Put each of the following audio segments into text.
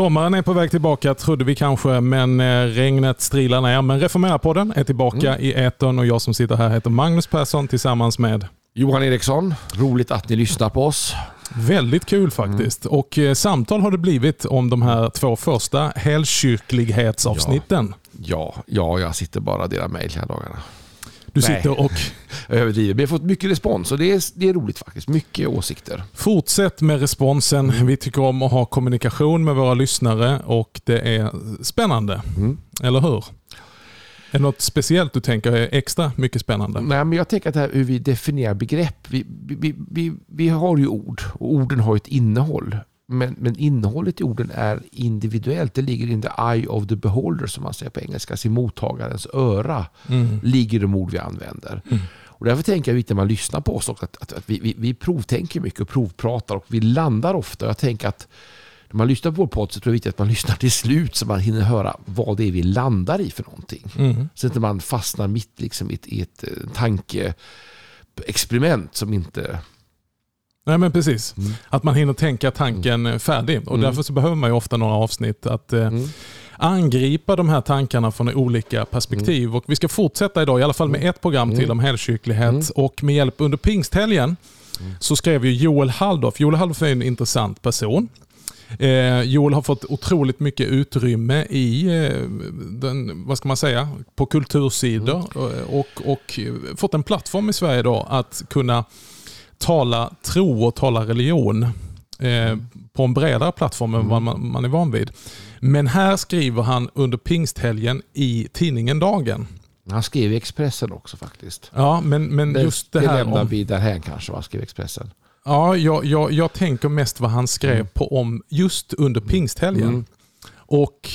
Sommaren är på väg tillbaka trodde vi kanske, men eh, regnet strilar ner. Men Reformera-podden är tillbaka mm. i etern och jag som sitter här heter Magnus Persson tillsammans med Johan Eriksson. Roligt att ni lyssnar på oss. Väldigt kul faktiskt. Mm. Och eh, samtal har det blivit om de här två första helkyrklighetsavsnitten. Ja, ja, ja jag sitter bara och delar mejl här dagarna. Du Nej. sitter och... Överdriver. Vi har fått mycket respons och det är, det är roligt faktiskt. Mycket åsikter. Fortsätt med responsen. Vi tycker om att ha kommunikation med våra lyssnare och det är spännande. Mm. Eller hur? Är det något speciellt du tänker är extra mycket spännande? Nej, men jag tänker att det här hur vi definierar begrepp. Vi, vi, vi, vi har ju ord och orden har ett innehåll. Men, men innehållet i orden är individuellt. Det ligger in the eye of the beholder som man säger på engelska. Alltså i mottagarens öra mm. ligger de ord vi använder. Mm. Och därför tänker jag att när man lyssnar på oss också, att, att, att vi, vi, vi provtänker mycket och provpratar och vi landar ofta. Jag tänker att när man lyssnar på vår podd så tror jag det är viktigt att man lyssnar till slut så man hinner höra vad det är vi landar i för någonting. Mm. Så att man fastnar mitt liksom, i ett, i ett eh, tankeexperiment som inte Nej men precis. Mm. Att man hinner tänka tanken mm. färdig. Och mm. Därför så behöver man ju ofta några avsnitt att eh, mm. angripa de här tankarna från olika perspektiv. Mm. Och Vi ska fortsätta idag, i alla fall med ett program till om helkyrklighet. Och med hjälp under pingsthelgen så skrev ju Joel Halldorf. Joel Halldorf är en intressant person. Eh, Joel har fått otroligt mycket utrymme i, eh, den, vad ska man säga, på kultursidor mm. och, och fått en plattform i Sverige då att kunna tala tro och tala religion eh, på en bredare plattform än vad man, man är van vid. Men här skriver han under pingsthelgen i tidningen Dagen. Han skrev i Expressen också faktiskt. Ja, men, men det, just det här... Det lämnar om... vi därhän kanske, han skrev Expressen. Ja, jag, jag, jag tänker mest vad han skrev mm. på om just under pingsthelgen. Mm. Och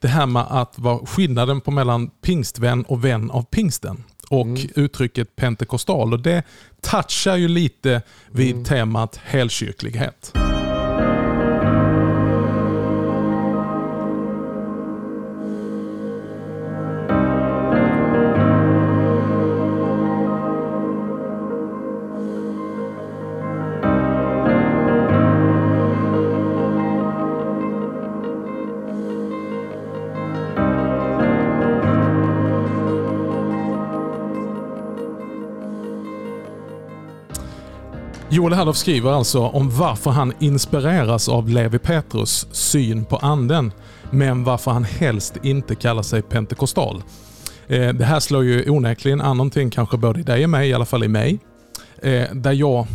det här med att vara skillnaden på mellan pingstvän och vän av pingsten och mm. uttrycket pentekostal. Och det touchar ju lite vid mm. temat helkyrklighet. Joel Hallof skriver alltså om varför han inspireras av Levi Petrus syn på anden, men varför han helst inte kallar sig pentekostal. Eh, det här slår ju onekligen an någonting, kanske både i dig och mig, i alla fall i mig. Eh, där jag,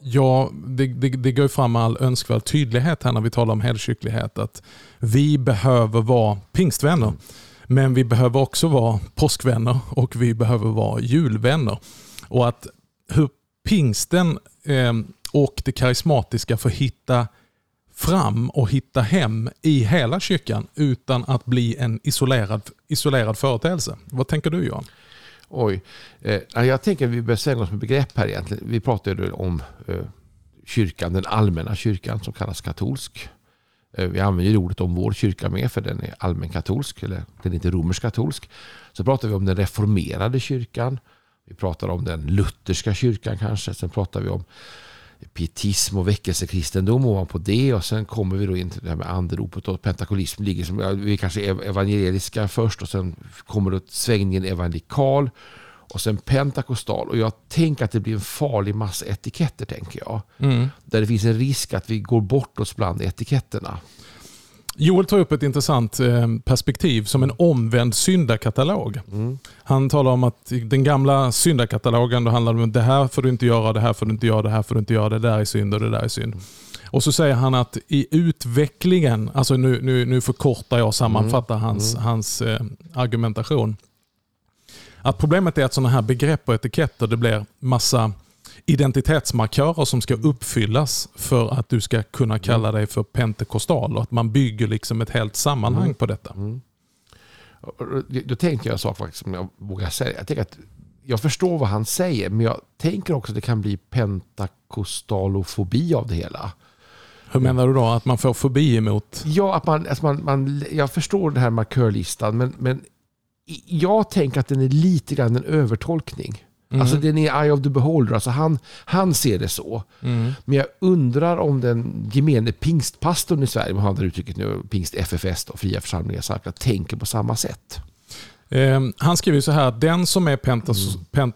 jag det, det, det går fram med all önskvärd tydlighet här när vi talar om helkyrklighet, att vi behöver vara pingstvänner. Men vi behöver också vara påskvänner och vi behöver vara julvänner. Och att hur pingsten eh, och det karismatiska får hitta fram och hitta hem i hela kyrkan utan att bli en isolerad, isolerad företeelse. Vad tänker du Johan? Oj, eh, jag tänker att vi bör svänga oss med begrepp här egentligen. Vi pratade om eh, kyrkan, den allmänna kyrkan som kallas katolsk. Eh, vi använder ordet om vår kyrka med för den är allmänkatolsk. eller den är inte romersk katolsk. Så pratar vi om den reformerade kyrkan. Vi pratar om den lutherska kyrkan kanske. Sen pratar vi om pietism och väckelsekristendom ovanpå det. Och sen kommer vi då in till det här med anderopet och pentakolism. Ligger som, vi kanske är evangeliska först och sen kommer då svängningen evangelikal. Och sen pentakostal. Och jag tänker att det blir en farlig massa etiketter tänker jag. Mm. Där det finns en risk att vi går bort oss bland etiketterna. Joel tar upp ett intressant eh, perspektiv som en omvänd syndakatalog. Mm. Han talar om att den gamla syndakatalogen då handlade om att det här får du inte göra, det här får du inte göra, det här får du inte göra, det där är synd och det där är synd. Och så säger han att i utvecklingen, alltså nu, nu, nu förkortar jag och sammanfattar mm. hans, mm. hans eh, argumentation. Att problemet är att sådana här begrepp och etiketter, det blir massa identitetsmarkörer som ska uppfyllas för att du ska kunna kalla mm. dig för pentekostal och att man bygger liksom ett helt sammanhang mm. på detta. Mm. Då tänker jag en sak faktiskt som jag vågar säga. Jag, tänker att jag förstår vad han säger men jag tänker också att det kan bli pentakostalofobi av det hela. Hur menar du då? Att man får fobi emot? Ja, att man, att man, man, jag förstår den här markörlistan men, men jag tänker att den är lite grann en övertolkning. Mm. Alltså den är eye of the beholder, alltså han, han ser det så. Mm. Men jag undrar om den gemene pingstpastorn i Sverige, man har uttrycket nu, pingst FFS, då, fria församlingar, samverkan, tänker på samma sätt. Eh, han skriver så här, den som är pentas, Mm.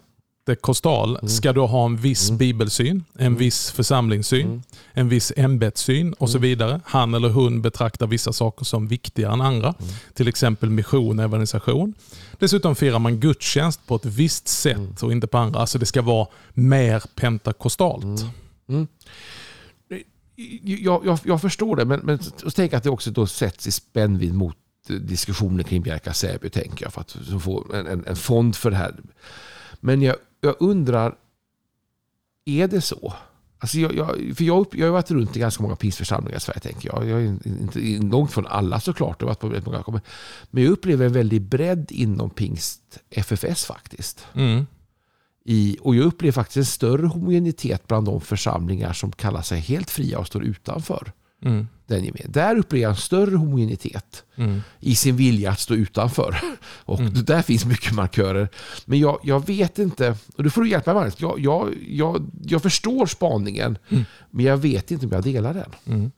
Pentekostal ska då ha en viss bibelsyn, en viss församlingssyn, Mm. en viss ämbetssyn och så vidare. Han eller hon betraktar vissa saker som viktigare än andra, Mm. till exempel mission och evangelisation. Dessutom firar man gudstjänst på ett visst sätt Mm. och inte på andra. Alltså det ska vara mer pentakostalt. Mm. Jag, jag, jag förstår det, men, men tänk att det också då sätts i spännvidd mot diskussioner kring Bjärka Säby, tänker jag, för att få en, en, en fond för det här. Men jag, jag undrar, är det så? Alltså jag, jag, för jag, jag har varit runt i ganska många pingstförsamlingar i Sverige, tänker jag. Jag är inte långt från alla såklart, jag har varit på många. Men jag upplever en väldig bredd inom pingst FFS faktiskt. Mm. I, och jag upplever faktiskt en större homogenitet bland de församlingar som kallar sig helt fria och står utanför Mm. den gemen. Där upplever jag en större homogenitet Mm. i sin vilja att stå utanför. Och Mm. där finns mycket markörer. Men jag, jag vet inte, och då får du hjälpa mig Magnus. Jag, jag, jag, jag förstår spaningen, Mm. men jag vet inte om jag delar den. Mm.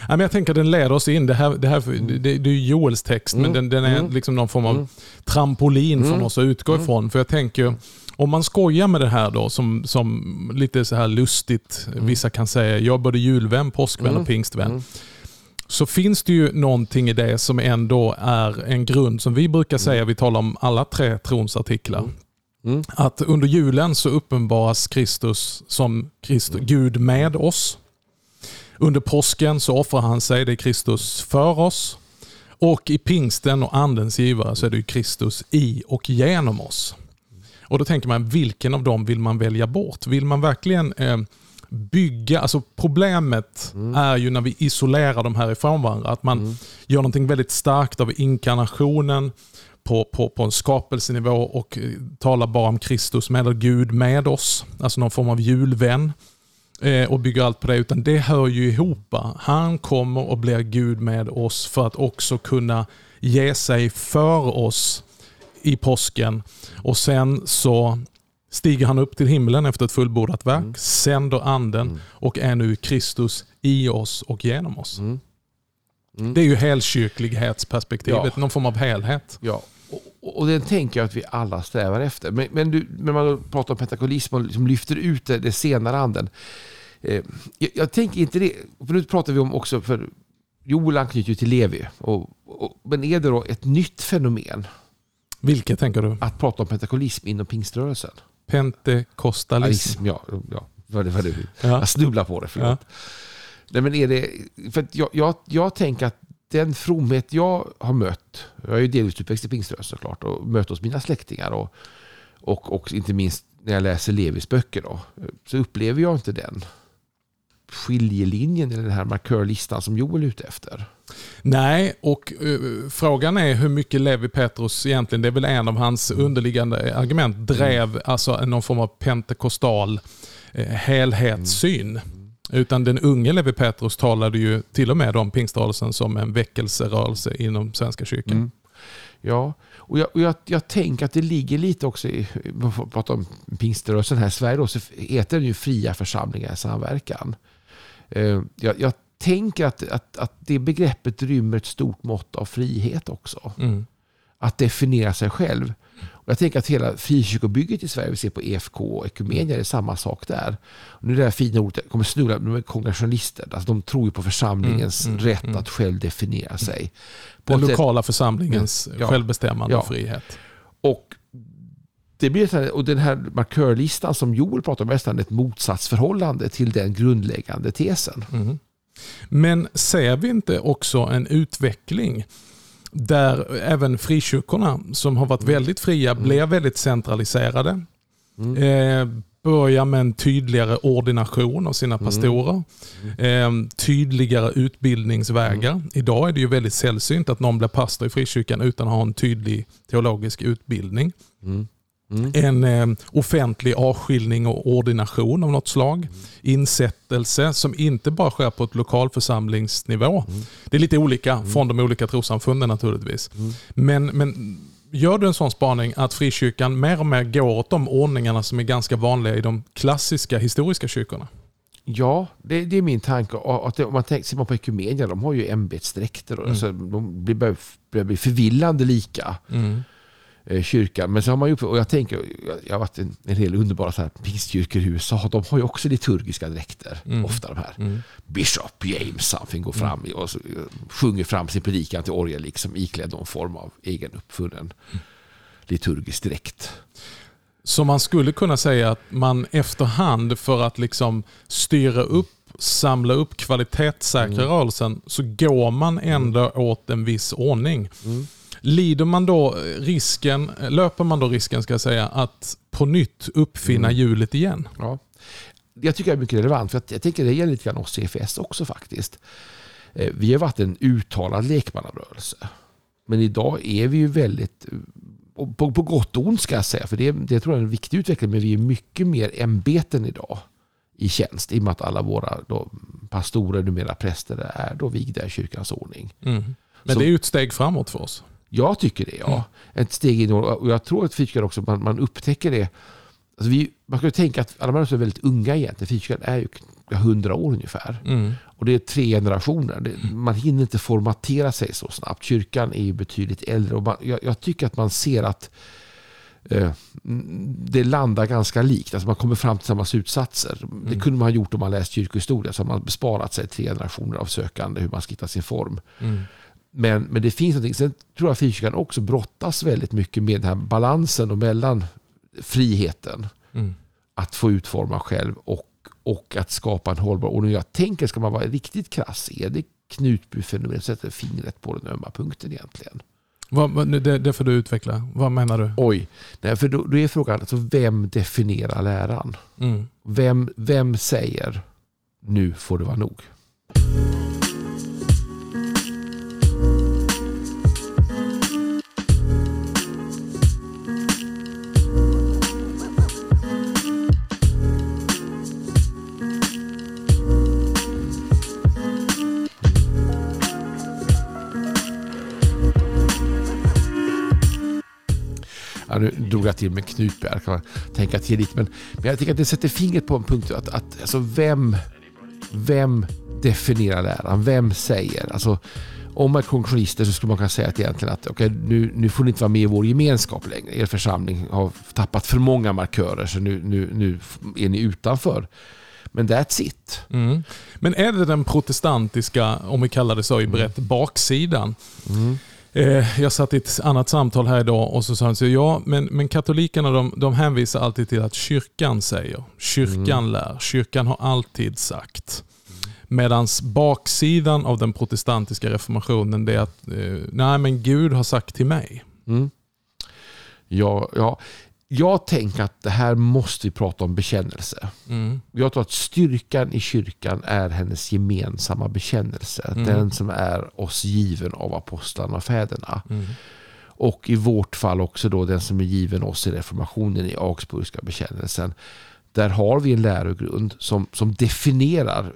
Ja, men jag tänker att den leder oss in. Det, här, det, här, det, det är Joels text, men Mm. den, den är Mm. liksom någon form av Mm. trampolin från Mm. oss att utgå ifrån. För jag tänker, om man skojar med det här då, som, som lite så här lustigt, vissa kan säga, jag är både julvän, påskvän Mm. och pingstvän. Mm. Så finns det ju någonting i det som ändå är en grund som vi brukar säga, vi talar om alla tre tronsartiklar. Mm. Att under julen så uppenbaras Kristus som Christ, Mm. Gud med oss. Under påsken så offrar han sig, det är Kristus för oss. Och i pingsten och andens givare så är det Kristus i och genom oss. Och då tänker man, vilken av dem vill man välja bort? Vill man verkligen eh, bygga, alltså problemet är ju när vi isolerar de här ifrån varandra. Att man gör någonting väldigt starkt av inkarnationen på, på, på en skapelsenivå och eh, talar bara om Kristus med eller Gud med oss. Alltså någon form av julvän. Eh, och bygger allt på det. Utan det hör ju ihop. Han kommer och blir Gud med oss för att också kunna ge sig för oss i påsken. Och sen så stiger han upp till himlen efter ett fullbordat verk, sänder anden och är nu Kristus i oss och genom oss. Mm. Mm. Det är ju helkyrklighetsperspektivet, Ja. någon form av helhet. Ja, och, och den tänker jag att vi alla strävar efter. Men, men du, när man pratar om pentakolism och liksom lyfter ut det, det senare anden. Eh, jag, jag tänker inte det, för nu pratar vi om också, för Joel anknyter ju till Levi. Och, och, men är det då ett nytt fenomen Vilket tänker du? att prata om pentakolism inom pingströrelsen? Pentekostalism. Alism, ja. ja vad det, vad det, Ja. Jag snubblar på det, förlåt. Nej, men är det, för att jag, jag, jag tänker att den fromhet jag har mött, jag är ju delvis uppväxt i pingströrelsen såklart, och mött hos mina släktingar och, och, och inte minst när jag läser Levis böcker då, så upplever jag inte den skiljelinjen eller den här markörlistan som Joel är ute efter. Nej, och eh, frågan är hur mycket Levi Petrus egentligen, det är väl en av hans underliggande argument, drev alltså någon form av pentekostal eh, helhetssyn. Utan den unge Levi Petrus talade ju till och med om pingströrelsen som en väckelserörelse inom Svenska kyrkan. Mm. Ja, och jag, och jag, jag tänker att det ligger lite också i, prata om pingströrelsen här i Sverige då, så heter den ju fria församlingar i samverkan. Eh, Jag, jag tänker att, att, att det begreppet rymmer ett stort mått av frihet också. Mm. Att definiera sig själv. Och jag tänker att hela frikyrkobygget i Sverige, vi ser på EFK och Ekumenia, det är samma sak där. Och nu är det här fina ordet, kommer snurra, de är kongregationalister. Alltså de tror ju på församlingens Mm, mm, rätt mm. att själv definiera sig. På Den ett sätt- lokala församlingens Ja. självbestämmande Ja. och frihet. Och, det blir och den här markörlistan som Joel pratar om är nästan ett motsatsförhållande till den grundläggande tesen. Mm. Men ser vi inte också en utveckling där även frikyrkorna som har varit väldigt fria blir väldigt centraliserade. Mm. Eh, börjar med en tydligare ordination av sina pastorer. Eh, tydligare utbildningsvägar. Idag är det ju väldigt sällsynt att någon blir pastor i frikyrkan utan att ha en tydlig teologisk utbildning. Mm. Mm. En eh, offentlig avskiljning och ordination av något slag. Insättelse som inte bara sker på ett lokalförsamlingsnivå. Det är lite olika från de olika trossamfunden naturligtvis. Men, men Gör du en sån spaning att frikyrkan mer och mer går åt de ordningarna som är ganska vanliga i de klassiska historiska kyrkorna? Ja, det, det är min tanke. Att om man tänker ser man på Ekumenia, de har ju ämbetsdräkter. Mm. Alltså, de blir, börjar bli förvillande lika Mm. Eh, kyrkan. Men så har man ju, och jag tänker, jag, har varit en, en del underbara så här pingstkyrkor i USA. De har ju också liturgiska dräkter. Mm. Ofta de här. Mm. Bishop James something går fram i och så, eh, sjunger fram sin predikan till orgel liksom iklädd någon form av egen uppfunnen liturgisk dräkt. Så man skulle kunna säga att man efterhand för att liksom styra upp, samla upp, kvalitetssäkra rörelsen så går man ändå åt en viss ordning. Mm. Lider man då risken, löper man då risken ska jag säga, att på nytt uppfinna Mm. hjulet igen? Ja. Jag tycker det är mycket relevant, för jag tänker det gäller lite grann oss CFS också faktiskt. Eh, Vi har varit en uttalad lekmannarörelse. Men idag är vi ju väldigt, eh, på, på gott och ont ska jag säga, för det, det tror jag är en viktig utveckling, men vi är mycket mer ämbeten idag i tjänst i och med att alla våra då, pastorer, numera präster, är då vigda i kyrkans ordning. Mm. Men Så- det är ju ett steg framåt för oss. Jag tycker det, ja. Mm. Ett steg in och jag tror att frikyrkan också, man, man upptäcker det. Alltså vi, man ska tänka att alla människor är väldigt unga egentligen. Frikyrkan är ju 100 år ungefär. Mm. Och det är tre generationer. Det, man hinner inte formatera sig så snabbt. Kyrkan är ju betydligt äldre. Och man, jag, jag tycker att man ser att eh, mm, det landar ganska likt. Alltså man kommer fram till samma slutsatser. Det kunde man ha gjort om man läst kyrkohistoria. Så har man besparat sig tre generationer av sökande hur man ska hitta sin form. Mm. Men, men det finns någonting. Sen tror jag att frikyrkan också brottas väldigt mycket med den här balansen och mellan friheten Mm. att få utforma själv och, och att skapa en hållbar ordning. Jag tänker, ska man vara riktigt krass, är det Knutbyfenomenet sätter fingret på den ömma punkten egentligen? Vad, det, det får du utveckla. Vad menar du? Oj, nej, för då, då är frågan, alltså, vem definierar läran? Mm. Vem, vem säger nu får det vara nog? Ja, nu drog jag till med här, kan man tänka till lite. Men, men jag tycker att det sätter fingret på en punkt. Att, att, alltså vem, vem definierar läran? Vem säger? Alltså, om man är konkurrentister så skulle man kunna säga att egentligen att okay, nu, nu får ni inte vara med i vår gemenskap längre. Er församling har tappat för många markörer så nu, nu, nu är ni utanför. Men that's it. Mm. Men är det den protestantiska, om vi kallar det så i brett, baksidan? Mm. Eh, jag satt i ett annat samtal här idag och så sa han så ja, men, men katolikerna de, de hänvisar alltid till att kyrkan säger, kyrkan lär, kyrkan har alltid sagt. Medan baksidan av den protestantiska reformationen är att eh, nej men Gud har sagt till mig. Mm. Ja, ja. Jag tänker att det här måste vi prata om bekännelse. Mm. Jag tror att styrkan i kyrkan är hennes gemensamma bekännelse. Mm. Den som är oss given av apostlarna och fäderna. Mm. Och i vårt fall också då den som är given oss i reformationen i Augsburgska bekännelsen. Där har vi en lärogrund som, som definierar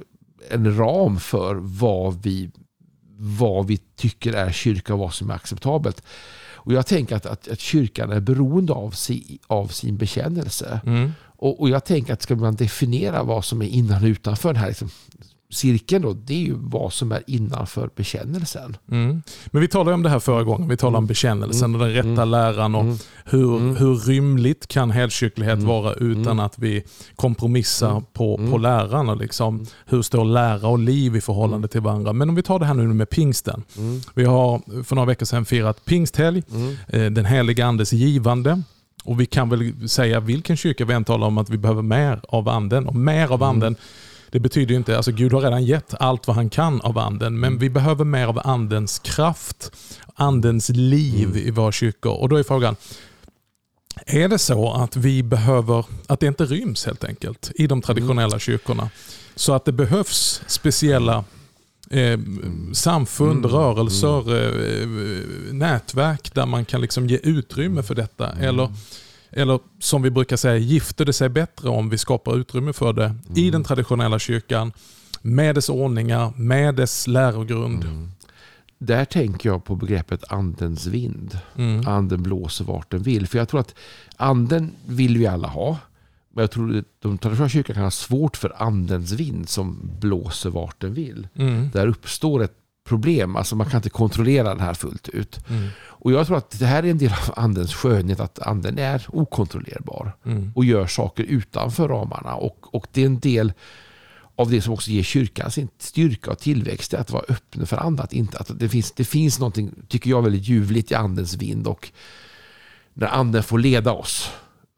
en ram för vad vi, vad vi tycker är kyrka och vad som är acceptabelt. Och Jag tänker att, att, att kyrkan är beroende av, si, av sin bekännelse. Mm. Och, och jag tänker att ska man definiera vad som är innan och utanför den här liksom, cirkeln då, det är ju vad som är innanför bekännelsen. Mm. Men vi talade om det här förra gången. Vi talade om bekännelsen och den rätta Mm. läran och Mm. hur, Mm. hur rymligt kan helkyrklighet Mm. vara utan Mm. att vi kompromissar Mm. på, på Mm. läran. Och liksom, hur står lära och liv i förhållande till varandra? Men om vi tar det här nu med pingsten. Mm. Vi har för några veckor sedan firat pingsthelg, Mm. eh, den heliga andes givande. Och vi kan väl säga vilken kyrka vi än talar om att vi behöver mer av anden. Och mer av Mm. Det betyder ju inte, alltså Gud har redan gett allt vad han kan av anden, men vi behöver mer av andens kraft, andens liv Mm. i våra kyrkor. Och då är frågan, är det så att vi behöver, att det inte ryms helt enkelt i de traditionella kyrkorna? Så att det behövs speciella eh, samfund, Mm. rörelser, eh, nätverk där man kan liksom ge utrymme för detta? Mm. Eller, eller som vi brukar säga, gifter det sig bättre om vi skapar utrymme för det i Mm. den traditionella kyrkan med dess ordningar, med dess lärogrund? Mm. där tänker jag på begreppet andens vind. Mm. Anden blåser vart den vill. För jag tror att anden vill vi alla ha. Men jag tror att de traditionella kyrkan kan ha svårt för andens vind som blåser vart den vill. Mm. Där uppstår ett problem. Alltså man kan inte kontrollera den här fullt ut. Mm. Och jag tror att det här är en del av andens skönhet. Att anden är okontrollerbar. Mm. Och gör saker utanför ramarna. Och, och det är en del av det som också ger kyrkan sin styrka och tillväxt. Att vara öppen för annat. Inte att det, finns, det finns någonting, tycker jag, väldigt ljuvligt i andens vind. Och när anden får leda oss.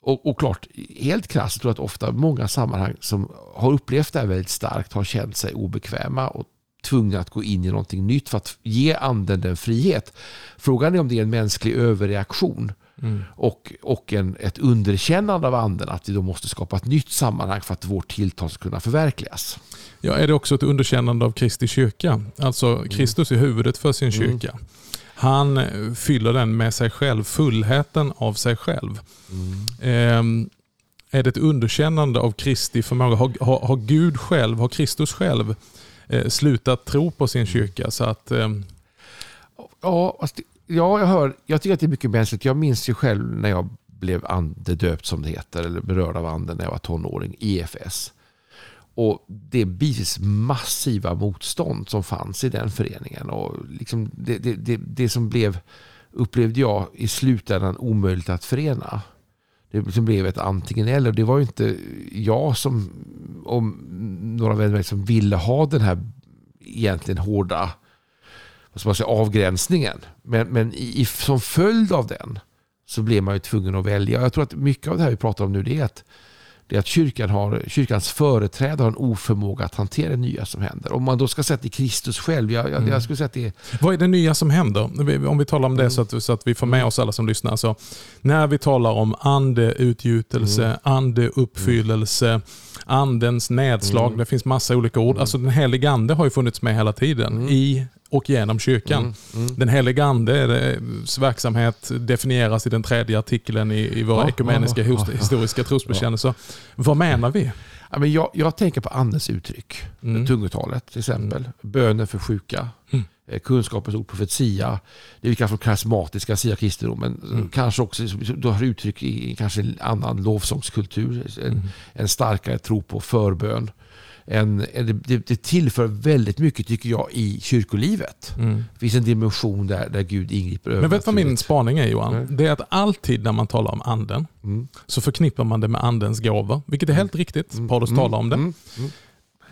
Och, och klart, helt krasst tror jag att ofta många sammanhang som har upplevt det här väldigt starkt har känt sig obekväma och tvungna att gå in i någonting nytt för att ge anden den frihet. Frågan är om det är en mänsklig överreaktion Mm. och, och en, ett underkännande av anden att vi då måste skapa ett nytt sammanhang för att vårt tilltal ska kunna förverkligas. Ja, är det också ett underkännande av Kristi kyrka? Alltså Kristus är huvudet för sin Mm. kyrka. Han eh, fyller den med sig själv, fullheten av sig själv. Ehm, är det ett underkännande av Kristi förmåga? Har, har, har Gud själv, har Kristus själv eh, slutat tro på sin kyrka? Så att, ehm, Ja, det- ja jag, hör, jag tycker att det är mycket mänskligt. Jag minns ju själv när jag blev andedöpt som det heter, eller berörd av anden när jag var tonåring, EFS. Och det bitvis massiva motstånd som fanns i den föreningen. Och liksom det, det, det, det som blev, upplevde jag i slutändan omöjligt att förena. Det liksom blev ett antingen eller. Det var ju inte jag som, om några vänner som ville ha den här egentligen hårda vad ska man säga, avgränsningen. Men, men i, i, som följd av den så blev man ju tvungen att välja. Jag tror att mycket av det här vi pratar om nu det är att, det är att kyrkan har, kyrkans företrädare har en oförmåga att hantera det nya som händer. Om man då ska säga till Kristus själv, jag, jag, jag skulle säga att det är vad är det nya som händer? Om vi talar om det Mm. så att, så att vi får med oss alla som lyssnar. Så när vi talar om andeutgjutelse, Mm. andeuppfyllelse, andens nedslag. Mm. Det finns massa olika ord. Alltså den heliga ande har ju funnits med hela tiden Mm. i och genom kyrkan. Mm, mm. Den heliga andes verksamhet definieras i den tredje artikeln i, i våra Ja, ekumeniska ja, ja, historiska trosbekännelser. Vad menar vi? Ja, men jag, jag tänker på andens uttryck. Mm. Tungotalet till exempel. Bönen för sjuka. Mm. eh, Kunskapens ord, profetia. Det vi kallar för karismatiska sia kristendomen. Mm. Kanske också då har uttryck i kanske en annan lovsångskultur. En, Mm. en starkare tro på förbön. En, det, det tillför väldigt mycket tycker jag i kyrkolivet. Mm. Det finns en dimension där, där Gud ingriper Men vet du vad min spaning är Johan? Nej. Det är att alltid när man talar om anden Mm. så förknippar man det med andens gåvor. Vilket är helt riktigt. Paulus talar om det. Mm. Mm.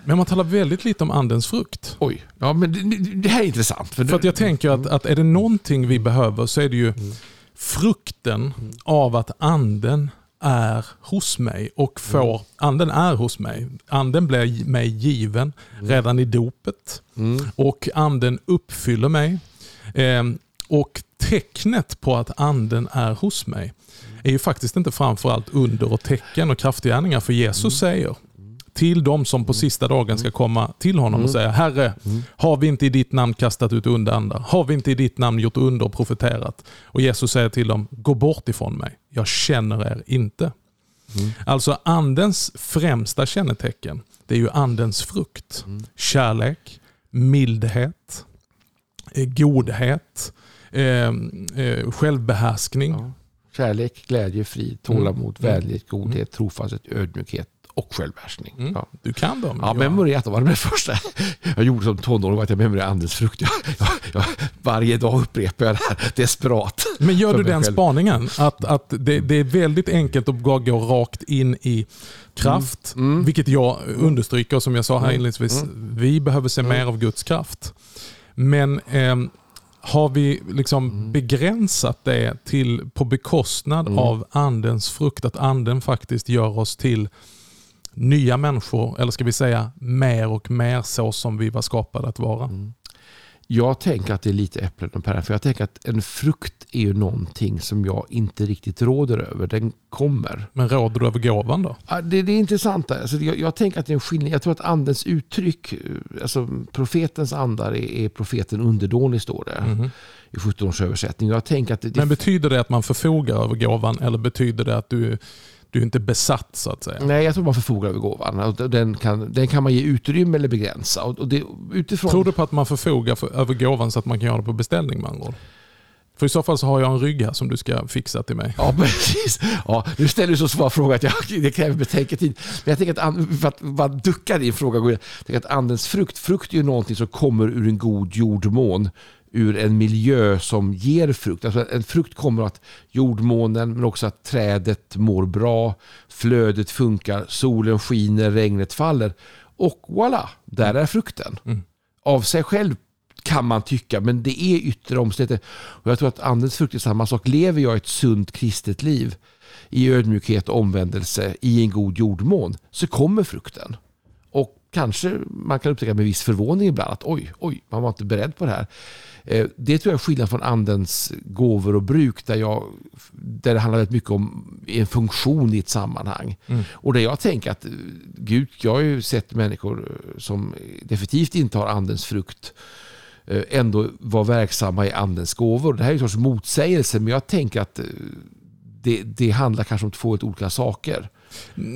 Men man talar väldigt lite om andens frukt. Oj, ja, men det, det- här är intressant. För, För jag tänker att, att är det någonting vi behöver så är det ju frukten av att anden är hos mig och får, anden är hos mig. Anden blir mig given redan i dopet Mm. och anden uppfyller mig. Ehm, och tecknet på att anden är hos mig är ju faktiskt inte framförallt under och tecken och kraftgärningar. För Jesus säger till de som på sista dagen ska komma till honom och säga Herre, har vi inte i ditt namn kastat ut onda andar? Har vi inte i ditt namn gjort under och profeterat? Och Jesus säger till dem, gå bort ifrån mig. Jag känner er inte. Alltså andens främsta kännetecken, det är ju andens frukt. Kärlek, mildhet, eh, godhet, eh, eh, självbehärskning. Ja. Kärlek, glädje, frid, tålamod, Mm. vänlighet, godhet, trofasthet, ödmjukhet och självbehärskning. Mm. Ja. Du kan dem. Ja, Johan. memorerat var det det första jag gjorde som tonåring att jag memorerade andens frukt. Jag, jag, jag, varje dag upprepar jag det här desperat. Men gör du den själv. spaningen att, att det, det är väldigt enkelt att bara gå rakt in i kraft, Mm. vilket jag understryker som jag sa här inledningsvis. Vi behöver se mer av Guds kraft. Men ehm, har vi liksom Mm. begränsat det till på bekostnad av andens frukt, att anden faktiskt gör oss till nya människor, eller ska vi säga mer och mer så som vi var skapade att vara. Mm. Jag tänker att det är lite äpplen och päron. För jag tänker att en frukt är ju någonting som jag inte riktigt råder över. Den kommer. Men råder du över gåvan då? Ja, Det, det är intressant. Alltså jag, jag tänker att det är en skillnad. Jag tror att andens uttryck, eh, alltså profetens andar är, är profeten underdånig står det Mhm. i 17 års översättning. Jag tänker att det, det Men betyder det att man förfogar över gåvan eller betyder det att du, du är inte besatt så att säga. Nej, jag tror man förfogar över gåvan. Den kan, den kan man ge utrymme eller begränsa. Och det, utifrån... Tror du på att man förfogar för, över gåvan så att man kan göra det på beställning med andra? För i så fall så har jag en rygg här som du ska fixa till mig. Ja, precis. Ja, nu ställer du så svår fråga att jag, det kräver betänketid. Men jag tänker att, för att bara ducka din fråga, jag tänker att andens frukt, frukt är ju någonting som kommer ur en god jordmån ur en miljö som ger frukt. Alltså en frukt kommer att jordmånen men också att trädet mår bra, flödet funkar, solen skiner, regnet faller. Och voilà, där är frukten. Mm. Av sig själv kan man tycka, men det är yttre omständigheter. Och jag tror att andens frukt är samma sak. Lever jag ett sunt kristet liv i ödmjukhet och omvändelse i en god jordmån så kommer frukten. Kanske man kan upptäcka med viss förvåning ibland att oj, oj, man var inte beredd på det här. Eh, det tror jag är skillnad från andens gåvor och bruk där, jag, där det handlar väldigt mycket om en funktion i ett sammanhang. Mm. Och där jag tänker att Gud, jag har ju sett människor som definitivt inte har andens frukt eh, ändå vara verksamma i andens gåvor. Det här är en sorts motsägelse men jag tänker att eh, det, det handlar kanske om två olika saker.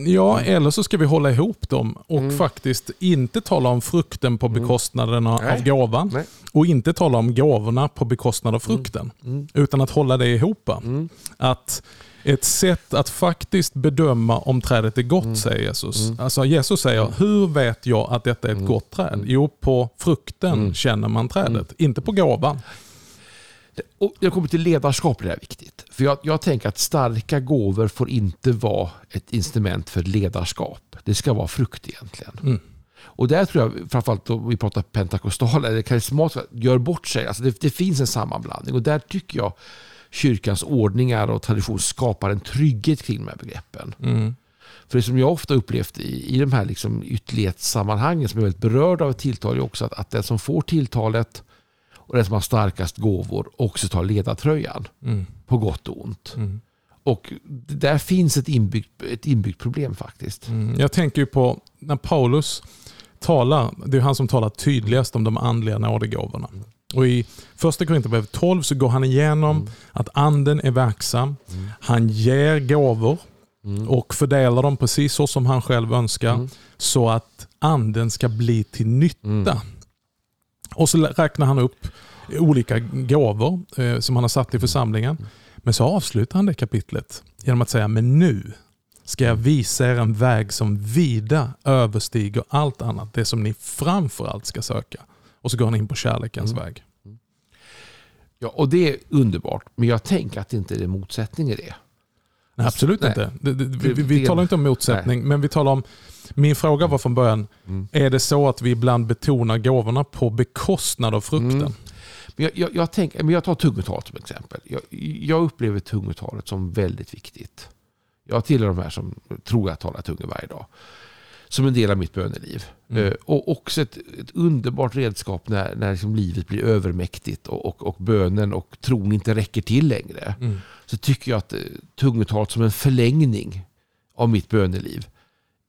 Ja, eller så ska vi hålla ihop dem och mm. faktiskt inte tala om frukten på mm. bekostnaden av Nej. gåvan. Nej. Och inte tala om gåvorna på bekostnad av frukten. Mm. mm. Utan att hålla det ihop. Mm. Att ett sätt att faktiskt bedöma om trädet är gott, mm. säger Jesus. Mm. Alltså Jesus säger, mm. hur vet jag att detta är ett mm. gott träd? Jo, på frukten känner man trädet, inte på gåvan. Och jag kommer till ledarskap, det är viktigt. För jag, jag, tänker att starka gåvor får inte vara ett instrument för ledarskap. Det ska vara frukt egentligen. Mm. Och där tror jag, framförallt om vi pratar pentakostala eller karismatiska, gör bort sig. Alltså det, det, finns en sammanblandning och där tycker jag kyrkans ordningar och tradition skapar en trygghet kring de här begreppen. Mm. För det som jag ofta upplevt i, i de här liksom ytterlighetssammanhangen som är väldigt berörd av ett tilltal är också att, att den som får tilltalet och den som har starkast gåvor också tar ledartröjan. Mm. På gott och ont. Mm. Och där finns ett inbyggt, ett inbyggt problem faktiskt. Mm. Jag tänker ju på när Paulus talar, det är han som talar tydligast om de andliga nådegåvorna. Mm. Och I första Korinthierbrevet 12 så går han igenom mm. att anden är verksam. Mm. Han ger gåvor och fördelar dem precis så som han själv önskar. Så att anden ska bli till nytta. Och så räknar han upp olika gåvor eh, som han har satt i församlingen. Men så avslutar han det kapitlet genom att säga, men nu ska jag visa er en väg som vida överstiger allt annat. Det som ni framförallt ska söka. Och så går han in på kärlekens mm. väg. Ja, och det är underbart. Men jag tänker att det inte är motsättning i det. Nej, absolut nej. inte. Vi, vi, vi talar inte om motsättning, nej. men vi talar om... Min fråga var från början, mm. är det så att vi ibland betonar gåvorna på bekostnad av frukten? Mm. Men jag, jag, jag, tänker, men jag tar tungotalet som exempel. Jag, jag upplever tungotalet som väldigt viktigt. Jag tillhör de här som tror jag talar tungor varje dag. Som en del av mitt böneliv. Mm. Uh, och också ett, ett, underbart redskap när, när liksom livet blir övermäktigt och, och, och bönen och tron inte räcker till längre. Mm. Så tycker jag att uh, tungotalet som en förlängning av mitt böneliv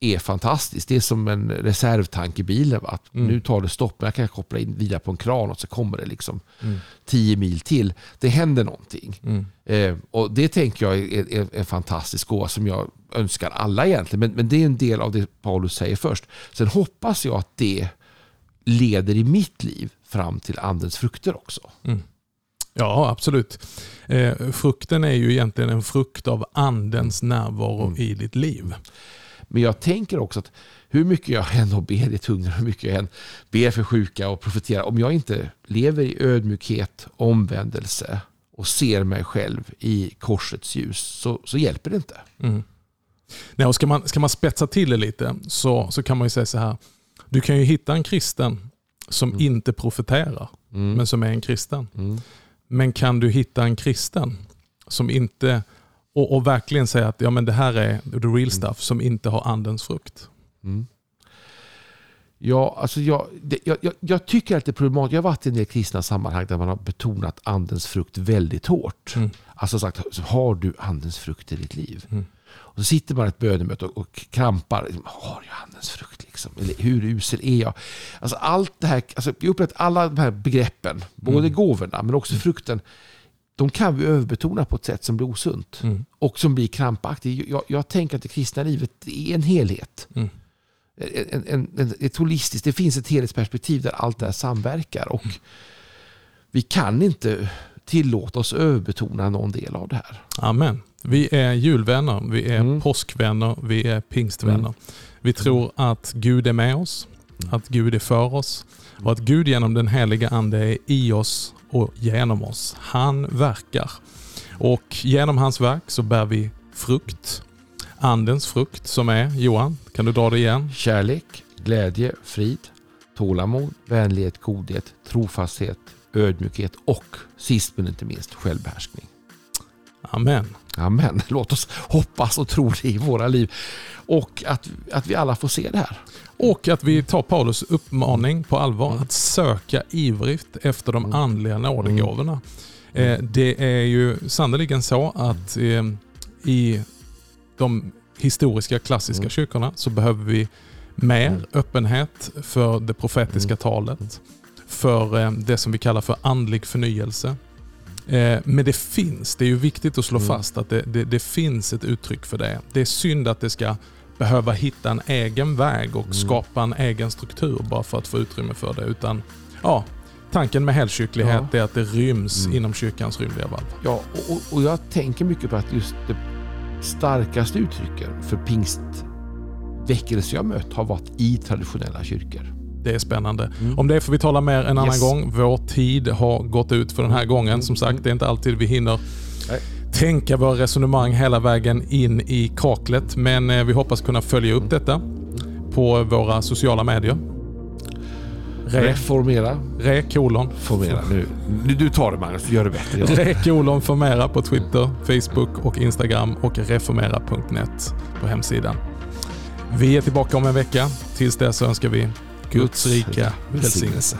är fantastiskt. Det är som en reservtank i bilen. Va? Att mm. Nu tar det stopp, men jag kan koppla in vidare på en kran och så kommer det liksom mm. tio mil till. Det händer någonting. Mm. Eh, och Det tänker jag är, är en fantastisk gåva som jag önskar alla egentligen. Men, men det är en del av det Paulus säger först. Sen hoppas jag att det leder i mitt liv fram till andens frukter också. Mm. Ja, absolut. Eh, frukten är ju egentligen en frukt av andens närvaro mm. i ditt liv. Men jag tänker också att hur mycket jag än ber i tungor, hur mycket jag än ber för sjuka och profeterar, om jag inte lever i ödmjukhet, omvändelse och ser mig själv i korsets ljus så, så hjälper det inte. Mm. Nej, och ska, man, ska man spetsa till det lite så, så kan man ju säga så här. Du kan ju hitta en kristen som mm. inte profeterar, mm. men som är en kristen. Mm. Men kan du hitta en kristen som inte och, och, verkligen säga att ja, men det här är the real mm. stuff som inte har andens frukt. Mm. Ja, alltså jag, det, jag, jag, jag, tycker att det är problematiskt. Jag har varit i en del kristna sammanhang där man har betonat andens frukt väldigt hårt. Mm. Alltså sagt, har du andens frukt i ditt liv? Mm. Och så sitter man i ett bönemöte och, och krampar. Har jag andens frukt? Liksom? Eller hur usel är jag? Alltså allt det här, alltså, jag upplever att alla de här begreppen, både mm. gåvorna men också frukten, de kan vi överbetona på ett sätt som blir osunt Mm. och som blir krampaktigt. Jag, jag tänker att det kristna livet är en helhet. Mm. En, en, en, ett holistiskt, det finns ett helhetsperspektiv där allt det här samverkar. Och vi kan inte tillåta oss överbetona någon del av det här. Amen. Vi är julvänner, vi är Mm. påskvänner, vi är pingstvänner. Mm. Vi tror att Gud är med oss, att Gud är för oss och att Gud genom den heliga Ande är i oss och genom oss. Han verkar. Och genom hans verk så bär vi frukt. Andens frukt som är, Johan, kan du dra det igen? Kärlek, glädje, frid, tålamod, vänlighet, godhet, trofasthet, ödmjukhet och sist men inte minst självbehärskning. Amen. Amen. Låt oss hoppas och tro det i våra liv. Och att, att vi alla får se det här. Och att vi tar Paulus uppmaning på allvar att söka ivrigt efter de andliga nådegåvorna. Eh, Det är ju sannoliken så att eh, i de historiska klassiska Mm. kyrkorna så behöver vi mer Mm. öppenhet för det profetiska Mm. talet. För eh, det som vi kallar för andlig förnyelse. Eh, Men det finns, det är ju viktigt att slå Mm. fast att det, det, det finns ett uttryck för det. Det är synd att det ska behöva hitta en egen väg och Mm. skapa en egen struktur bara för att få utrymme för det. Utan ja, tanken med helkyrklighet är att det ryms Mm. inom kyrkans rymliga valv. Ja, och, och- jag tänker mycket på att just det starkaste uttrycken för pingstväckelse jag mött har varit i traditionella kyrkor. Det är spännande. Mm. Om det får vi tala mer en annan Yes. gång. Vår tid har gått ut för den här gången. Som sagt, det är inte alltid vi hinner Nej. tänka våra resonemang hela vägen in i kaklet. Men eh, vi hoppas kunna följa upp detta på våra sociala medier. Re, Reformera, re kolon. formera. Nu, nu, du tar det Magnus, du gör det bättre. Ja. Re kolon formera på Twitter, Facebook och Instagram och reformera.net på hemsidan. Vi är tillbaka om en vecka. Tills dess önskar vi Guds rika välsignelse.